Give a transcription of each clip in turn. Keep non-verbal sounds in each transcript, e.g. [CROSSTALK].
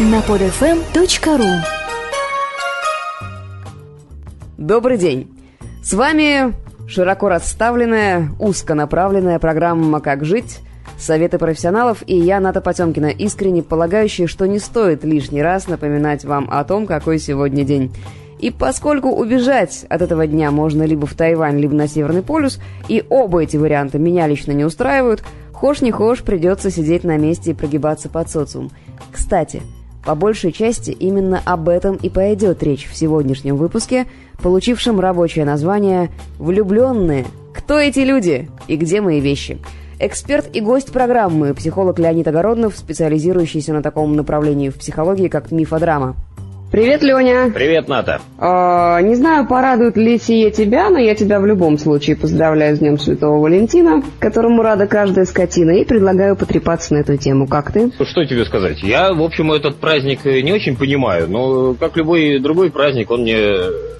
на podfm.ru Добрый день! С вами широко расставленная, узконаправленная программа «Как жить», советы профессионалов и я, Ната Потемкина, искренне полагающая, что не стоит лишний раз напоминать вам о том, какой сегодня день. И поскольку убежать от этого дня можно либо в Тайвань, либо на Северный полюс, и оба эти варианта меня лично не устраивают, хошь не хошь придется сидеть на месте и прогибаться под социум. Кстати, по большей части именно об этом и пойдет речь в сегодняшнем выпуске, получившем рабочее название «Влюбленные. Кто эти люди и где мои вещи?». Эксперт и гость программы, психолог Леонид Огороднов, специализирующийся на таком направлении в психологии, как мифодрама. Привет, Леня. Привет, Ната. А, не знаю, порадует ли сие тебя, но я тебя в любом случае поздравляю с Днем Святого Валентина, которому рада каждая скотина, и предлагаю потрепаться на эту тему. Как ты? Что тебе сказать? Я, в общем, этот праздник не очень понимаю, но как любой другой праздник, он мне...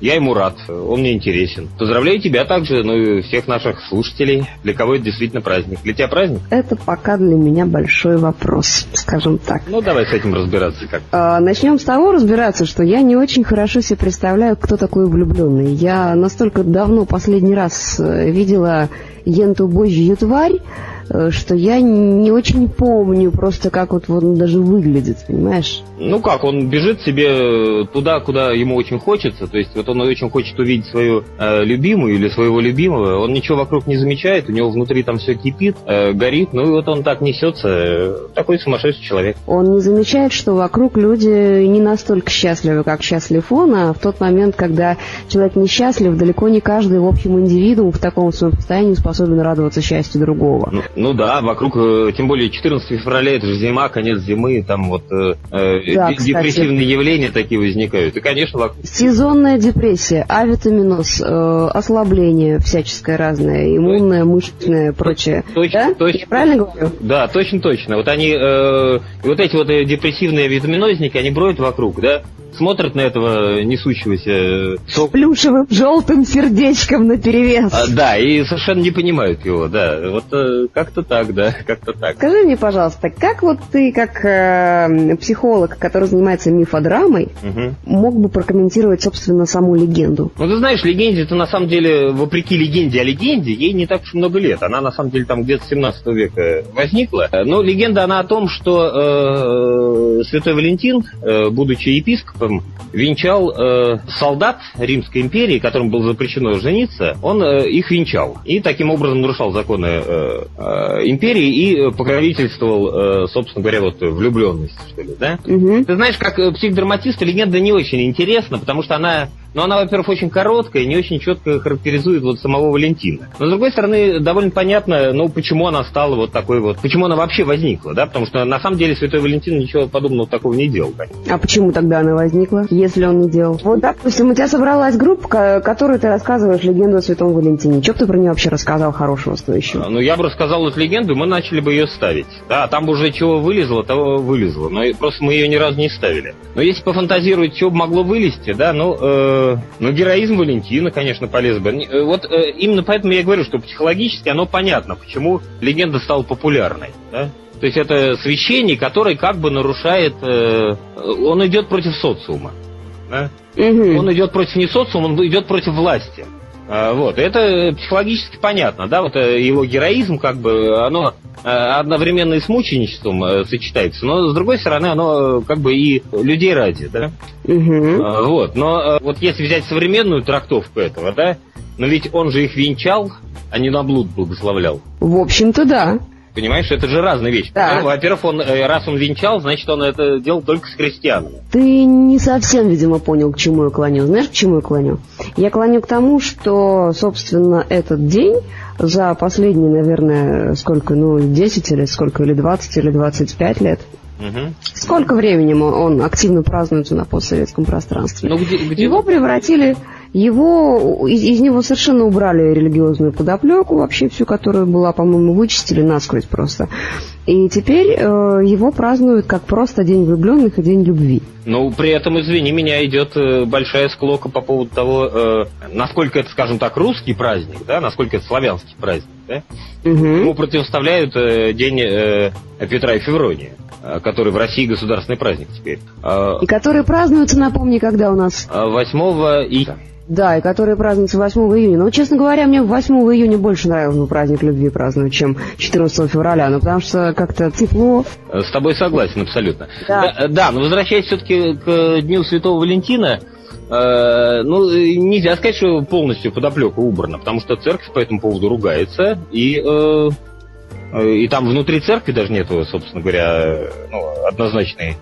Я ему рад, он мне интересен. Поздравляю тебя также, ну и всех наших слушателей, для кого это действительно праздник. Для тебя праздник? Это пока для меня большой вопрос, скажем так. Ну, давай с этим разбираться как. А, начнем с того разбираться, что я не очень хорошо себе представляю, кто такой влюбленный. Я настолько давно последний раз э, видела енту божью тварь, что я не очень помню просто, как вот он даже выглядит, понимаешь? Ну как, он бежит себе туда, куда ему очень хочется, то есть вот он очень хочет увидеть свою э, любимую или своего любимого, он ничего вокруг не замечает, у него внутри там все кипит, э, горит, ну и вот он так несется, э, такой сумасшедший человек. Он не замечает, что вокруг люди не настолько счастливы, как счастлив он, а в тот момент, когда человек несчастлив, далеко не каждый в общем индивидуум в таком своем состоянии способен радоваться счастью другого. Ну, ну да, вокруг, э, тем более 14 февраля, это же зима, конец зимы, там вот э, э да, депрессивные кстати. явления такие возникают. И, конечно, вокруг... Сезонная депрессия, авитаминоз, э, ослабление всяческое разное, иммунное, мышечное, прочее. Точно, да? точно. Я правильно говорю? Да, точно, точно. Вот они, э, вот эти вот депрессивные витаминозники, они броют вокруг, да, смотрят на этого несущегося... С плюшевым желтым сердечком на перевес. А, да, и совершенно не понимают его, да. Вот э, как-то так, да, [LAUGHS] как-то так. Скажи мне, пожалуйста, как вот ты, как э, психолог, который занимается мифодрамой, угу. мог бы прокомментировать, собственно, саму легенду? Ну, ты знаешь, легенде это на самом деле, вопреки легенде о легенде, ей не так уж много лет. Она, на самом деле, там где-то 17 века возникла. Но легенда, она о том, что э, Святой Валентин, э, будучи епископом, Папом венчал э, солдат Римской империи, которым было запрещено жениться, он э, их венчал. И таким образом нарушал законы э, э, империи и покровительствовал, э, собственно говоря, вот влюбленность, что ли, да? Угу. Ты знаешь, как э, психдраматист легенда не очень интересна, потому что она но она, во-первых, очень короткая и не очень четко характеризует вот самого Валентина. Но, с другой стороны, довольно понятно, ну, почему она стала вот такой вот, почему она вообще возникла, да, потому что на самом деле Святой Валентин ничего подобного такого не делал. Конечно. А почему тогда она возникла, если он не делал? Вот, допустим, у тебя собралась группа, которой ты рассказываешь легенду о Святом Валентине. Что бы ты про нее вообще рассказал хорошего стоящего? А, ну, я бы рассказал эту легенду, мы начали бы ее ставить. Да, там уже чего вылезло, того вылезло. Но просто мы ее ни разу не ставили. Но если пофантазировать, что бы могло вылезти, да, ну, э, ну, героизм Валентина, конечно, полез бы. Э, вот э, именно поэтому я говорю, что психологически оно понятно, почему легенда стала популярной. Да? То есть это священник, который как бы нарушает, э, он идет против социума. Да? Угу. Он идет против не социума, он идет против власти. А, вот, это психологически понятно, да, вот э, его героизм, как бы, оно э, одновременно и с мученичеством э, сочетается, но с другой стороны, оно как бы и людей ради, да. Угу. Вот, но вот если взять современную трактовку этого, да, но ведь он же их венчал, а не на блуд благословлял. В общем-то, да. Понимаешь, это же разные вещи. Да. Во-первых, он, раз он венчал, значит, он это делал только с крестьянами. Ты не совсем, видимо, понял, к чему я клоню. Знаешь, к чему я клоню? Я клоню к тому, что, собственно, этот день за последние, наверное, сколько, ну, 10 или сколько, или 20, или 25 лет, Угу. Сколько времени он активно празднуется на постсоветском пространстве? Ну, где, где... Его превратили его, из, из него совершенно убрали религиозную подоплеку, вообще всю, которая была, по-моему, вычистили насквозь просто. И теперь э, его празднуют как просто День влюбленных и День любви. Ну, при этом, извини меня, идет э, большая склока по поводу того, э, насколько это, скажем так, русский праздник, да, насколько это славянский праздник, да. Угу. Ему противоставляют э, День э, Петра и Феврония э, который в России государственный праздник теперь. Э, и который празднуется, напомни, когда у нас? 8 июня. Да, и которые празднуются 8 июня. Но, честно говоря, мне 8 июня больше нравился праздник любви праздновать, чем 14 февраля. Ну, потому что как-то тепло. С тобой согласен абсолютно. Да, да, э, да но возвращаясь все-таки к Дню Святого Валентина, э, ну, нельзя сказать, что полностью подоплека убрана, потому что церковь по этому поводу ругается, и, э, и там внутри церкви даже нету, собственно говоря, ну, однозначной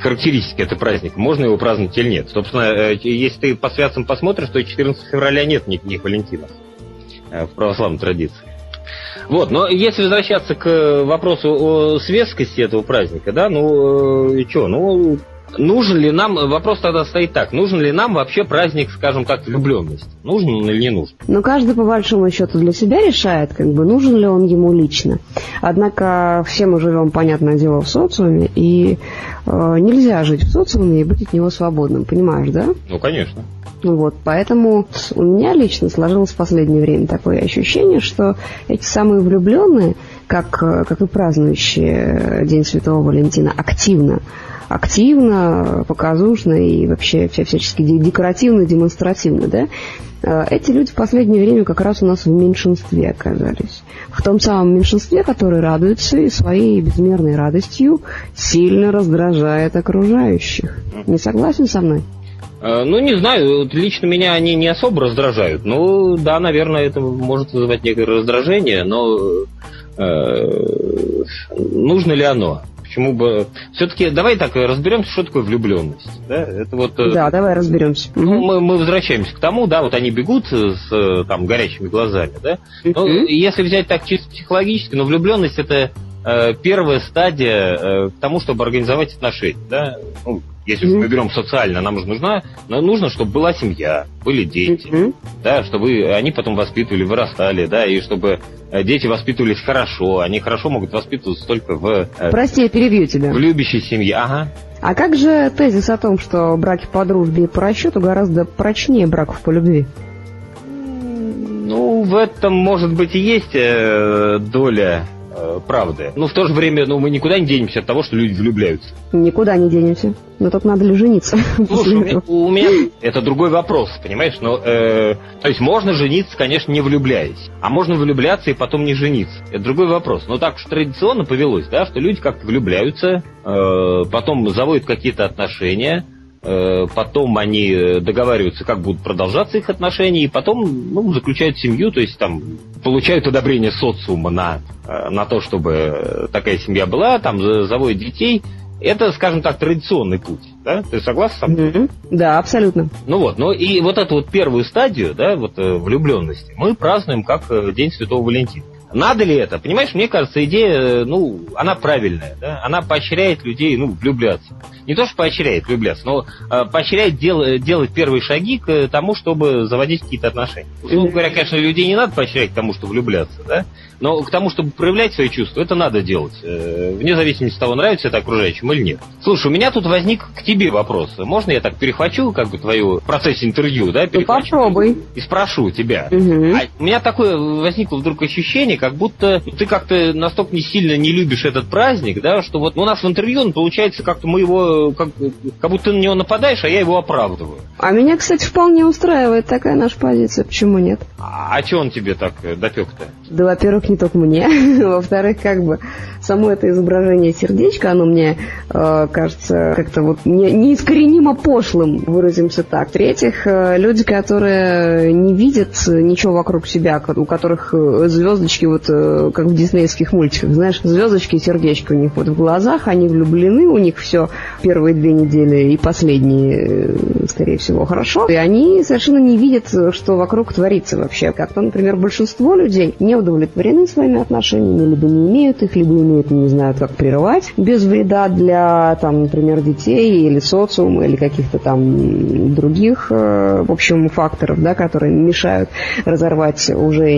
характеристики этого праздника, можно его праздновать или нет. Собственно, э, если ты по святцам посмотришь, то 14 февраля нет никаких Валентинов э, в православной традиции. Вот, но если возвращаться к вопросу о светскости этого праздника, да, ну, э, что, ну, нужен ли нам, вопрос тогда стоит так, нужен ли нам вообще праздник, скажем так, влюбленности? Нужен он или не нужен? Ну, каждый по большому счету для себя решает, как бы, нужен ли он ему лично. Однако все мы живем, понятное дело, в социуме, и э, нельзя жить в социуме и быть от него свободным, понимаешь, да? Ну, конечно. Ну вот, поэтому у меня лично сложилось в последнее время такое ощущение, что эти самые влюбленные, как, э, как и празднующие День Святого Валентина, активно активно, показушно и вообще всячески декоративно, демонстративно, да, э, эти люди в последнее время как раз у нас в меньшинстве оказались. В том самом меньшинстве, который радуется и своей безмерной радостью сильно раздражает окружающих. Не согласен со мной? Э, ну, не знаю, лично меня они не особо раздражают. Ну, да, наверное, это может вызывать некое раздражение, но э, нужно ли оно? Почему бы... Все-таки давай так разберемся, что такое влюбленность. Да, это вот, э, да давай разберемся. Ну, мы, мы возвращаемся к тому, да, вот они бегут с э, там горящими глазами, да. Ну, если взять так чисто психологически, но влюбленность это э, первая стадия э, к тому, чтобы организовать отношения, да. Ну, если mm-hmm. мы берем социально, нам же нужна, нужно, чтобы была семья, были дети, mm-hmm. да, чтобы они потом воспитывали, вырастали, да, и чтобы э, дети воспитывались хорошо. Они хорошо могут воспитываться только в... Э, Прости, я перебью тебя. В любящей семье, ага. А как же тезис о том, что браки по дружбе и по расчету гораздо прочнее браков по любви? Ну, в этом, может быть, и есть э, доля э, правды. Но в то же время, ну, мы никуда не денемся от того, что люди влюбляются. Никуда не денемся. Но только надо ли жениться? [LAUGHS] Слушай, у меня, у меня это другой вопрос, понимаешь? Но, э, то есть можно жениться, конечно, не влюбляясь. А можно влюбляться и потом не жениться. Это другой вопрос. Но так уж традиционно повелось, да, что люди как-то влюбляются, э, потом заводят какие-то отношения, потом они договариваются, как будут продолжаться их отношения, и потом ну, заключают семью, то есть там получают одобрение социума на, э, на то, чтобы такая семья была, там заводят детей. Это, скажем так, традиционный путь, да? Ты согласен со мной? Mm-hmm. Да, абсолютно. Ну вот, ну и вот эту вот первую стадию, да, вот э, влюбленности мы празднуем как День Святого Валентина. Надо ли это? Понимаешь, мне кажется, идея, ну, она правильная, да? Она поощряет людей, ну, влюбляться. Не то, что поощряет влюбляться, но э, поощряет дел, делать первые шаги к тому, чтобы заводить какие-то отношения. Условно говоря, конечно, людей не надо поощрять к тому, чтобы влюбляться, да? Но к тому, чтобы проявлять свои чувства, это надо делать. Э, вне зависимости от того, нравится это окружающим или нет. Слушай, у меня тут возник к тебе вопрос. Можно я так перехвачу, как бы, твою процесс интервью, да? Ну, попробуй. И спрошу тебя. Угу. А у меня такое возникло вдруг ощущение, как будто ты как-то настолько не сильно не любишь этот праздник, да, что вот у нас в интервью он получается как-то мы его, как, как будто ты на него нападаешь, а я его оправдываю. А меня, кстати, вполне устраивает такая наша позиция. Почему нет? А, а что он тебе так э, допек-то? Да, во-первых, не только мне. [LAUGHS] Во-вторых, как бы само это изображение сердечка, оно мне э, кажется как-то вот не, неискоренимо пошлым, выразимся так. В-третьих, э, люди, которые не видят ничего вокруг себя, у которых э, звездочки вот э, как в диснеевских мультиках, знаешь, звездочки и сердечки у них вот в глазах, они влюблены, у них все первые две недели и последние, э, скорее всего, хорошо. И они совершенно не видят, что вокруг творится вообще. Как-то, например, большинство людей не удовлетворены своими отношениями, либо не имеют их, либо имеют, не знают, как прерывать без вреда для, там, например, детей или социума, или каких-то там других, э, в общем, факторов, да, которые мешают разорвать уже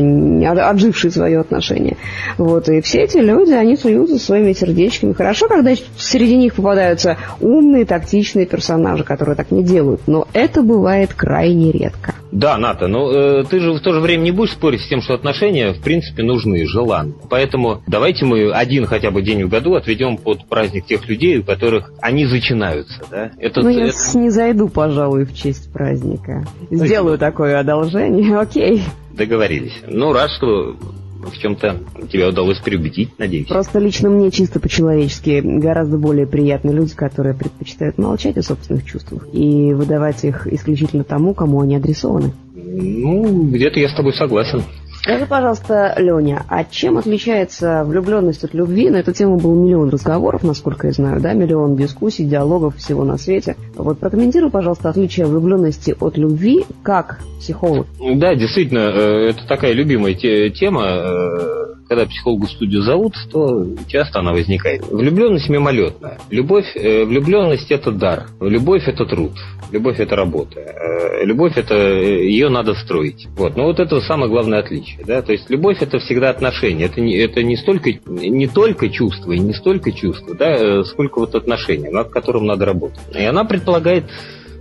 отживший свое отношения. Вот, и все эти люди, они суются своими сердечками. Хорошо, когда среди них попадаются умные, тактичные персонажи, которые так не делают, но это бывает крайне редко. Да, Ната, но э, ты же в то же время не будешь спорить с тем, что отношения в принципе нужны, желанны. Поэтому давайте мы один хотя бы день в году отведем под праздник тех людей, у которых они начинаются. Да? Это, ну, я это... не зайду, пожалуй, в честь праздника. Сделаю такое одолжение, [LAUGHS] окей. Договорились. Ну, раз что в чем-то тебя удалось переубедить, надеюсь. Просто лично мне чисто по-человечески гораздо более приятны люди, которые предпочитают молчать о собственных чувствах и выдавать их исключительно тому, кому они адресованы. Ну, где-то я с тобой согласен. Скажи, пожалуйста, Леня, а чем отличается влюбленность от любви? На эту тему был миллион разговоров, насколько я знаю, да, миллион дискуссий, диалогов всего на свете. Вот прокомментируй, пожалуйста, отличие влюбленности от любви как психолог. Да, действительно, э, это такая любимая тема э, когда психологу студию зовут, то часто она возникает. Влюбленность мимолетная. Любовь, э, влюбленность это дар. Любовь это труд. Любовь это работа. Э, любовь это э, ее надо строить. Вот. Но вот это самое главное отличие. Да? То есть любовь это всегда отношения. Это не, это не столько не только чувство и не столько чувство, да, сколько вот отношения, над которым надо работать. И она предполагает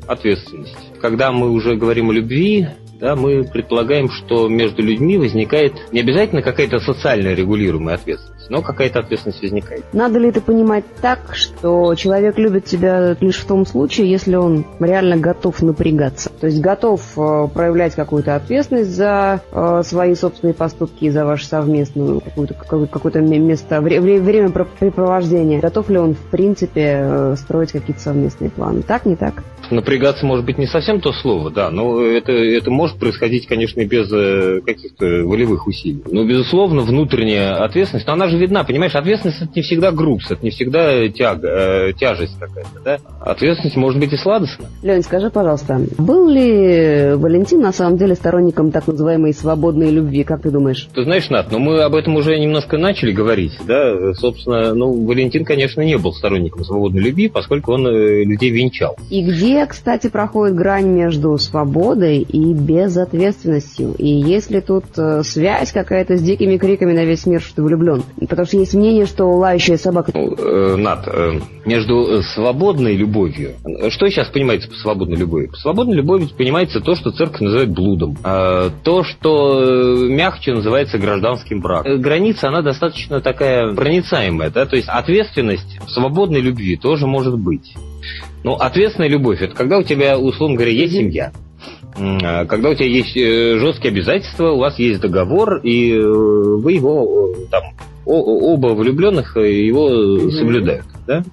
ответственность. Когда мы уже говорим о любви, да, мы предполагаем, что между людьми возникает не обязательно какая-то социально регулируемая ответственность, но какая-то ответственность возникает. Надо ли это понимать так, что человек любит тебя лишь в том случае, если он реально готов напрягаться? То есть готов э, проявлять какую-то ответственность за э, свои собственные поступки и за ваше совместное какое-то какое место, вре, времяпрепровождения. Готов ли он, в принципе, э, строить какие-то совместные планы? Так, не так? Напрягаться может быть не совсем то слово, да, но это, это может может происходить, конечно, без э, каких-то волевых усилий. Но, безусловно, внутренняя ответственность, но она же видна, понимаешь, ответственность это не всегда груз, это не всегда тяга, э, тяжесть какая-то, да? Ответственность может быть и сладостна. Лень, скажи, пожалуйста, был ли Валентин на самом деле сторонником так называемой свободной любви, как ты думаешь? Ты знаешь, Над, ну мы об этом уже немножко начали говорить, да, собственно, ну, Валентин, конечно, не был сторонником свободной любви, поскольку он э, людей венчал. И где, кстати, проходит грань между свободой и без безответственностью. И если тут э, связь какая-то с дикими криками на весь мир, что ты влюблен? Потому что есть мнение, что лающая собака... Ну, э, Над, э, между свободной любовью... Что сейчас понимается по свободной любови? По свободной любовью понимается то, что церковь называет блудом. А то, что э, мягче называется гражданским браком. Э, граница, она достаточно такая проницаемая, да? То есть ответственность в свободной любви тоже может быть. Ну, ответственная любовь – это когда у тебя, условно говоря, есть семья. А, когда у тебя есть э, жесткие обязательства, у вас есть договор, и э, вы его э, там оба влюбленных его соблюдают, да?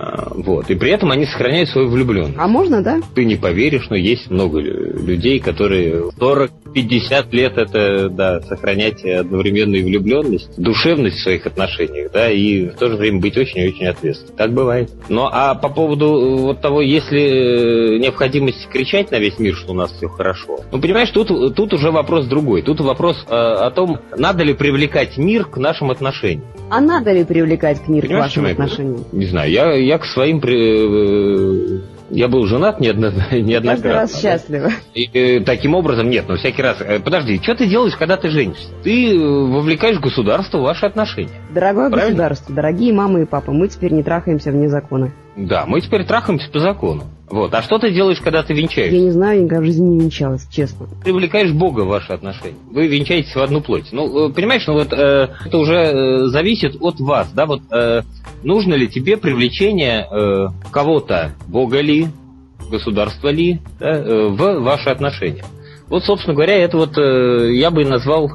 А, вот. И при этом они сохраняют свою влюбленность. А можно, да? Ты не поверишь, но есть много людей, которые 40-50 лет это, да, сохранять одновременную влюбленность, душевность в своих отношениях, да, и в то же время быть очень-очень ответственным. Так бывает. Ну, а по поводу э, вот того, если э, необходимость кричать на весь мир, что у нас все хорошо, ну, понимаешь, тут, тут уже вопрос другой. Тут вопрос э, о том, надо ли привлекать мир к нашим отношениям. А надо ли привлекать к мир Понимаешь, к вашим отношениям? Не знаю, я, я к своим... Э, я был женат неодно, [LAUGHS] неоднократно. Каждый раз счастливо. И, э, таким образом, нет, но всякий раз... Э, подожди, что ты делаешь, когда ты женишься? Ты вовлекаешь государство в ваши отношения. Дорогое Правильно? государство, дорогие мамы и папа, мы теперь не трахаемся вне закона. Да, мы теперь трахаемся по закону. Вот. А что ты делаешь, когда ты венчаешь? Я не знаю, я никогда в жизни не венчалась, честно. Привлекаешь Бога в ваши отношения. Вы венчаетесь в одну плоть. Ну, э, понимаешь, ну вот э, это уже э, зависит от вас, да, вот э, нужно ли тебе привлечение э, кого-то, Бога ли, государства ли, да, э, в ваши отношения. Вот, собственно говоря, это вот э, я бы назвал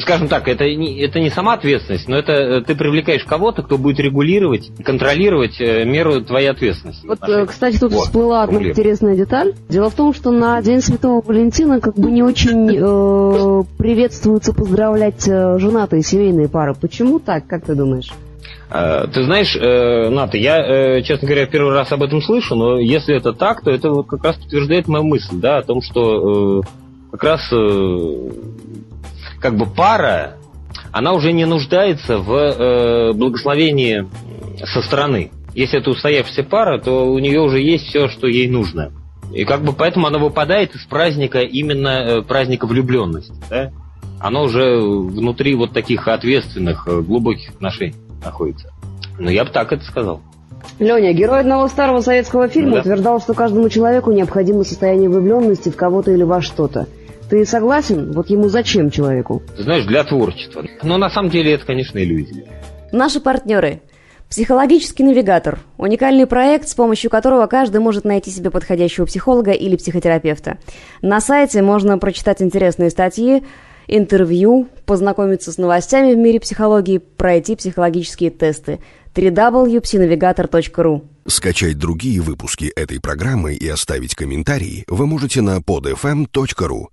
скажем так, это не, это не сама ответственность, но это э, ты привлекаешь кого-то, кто будет регулировать, контролировать э, меру твоей ответственности. Вот, кстати, тут вот, всплыла одна интересная деталь. Дело в том, что на День Святого Валентина как бы не очень э, приветствуется поздравлять женатые семейные пары. Почему так, как ты думаешь? Ты знаешь, Ната, я, честно говоря, первый раз об этом слышу, но если это так, то это вот как раз подтверждает мою мысль, да, о том, что как раз как бы пара, она уже не нуждается в э, благословении со стороны. Если это устоявшаяся пара, то у нее уже есть все, что ей нужно. И как бы поэтому она выпадает из праздника именно э, праздника влюбленности. Да? Оно уже внутри вот таких ответственных, э, глубоких отношений находится. Ну, я бы так это сказал. Леня, герой одного старого советского фильма Да. утверждал, что каждому человеку необходимо состояние влюбленности в кого-то или во что-то. Ты согласен? Вот ему зачем человеку? Знаешь, для творчества. Но на самом деле это, конечно, иллюзия. Наши партнеры. Психологический навигатор. Уникальный проект, с помощью которого каждый может найти себе подходящего психолога или психотерапевта. На сайте можно прочитать интересные статьи, интервью, познакомиться с новостями в мире психологии, пройти психологические тесты. www.psinavigator.ru Скачать другие выпуски этой программы и оставить комментарии вы можете на podfm.ru.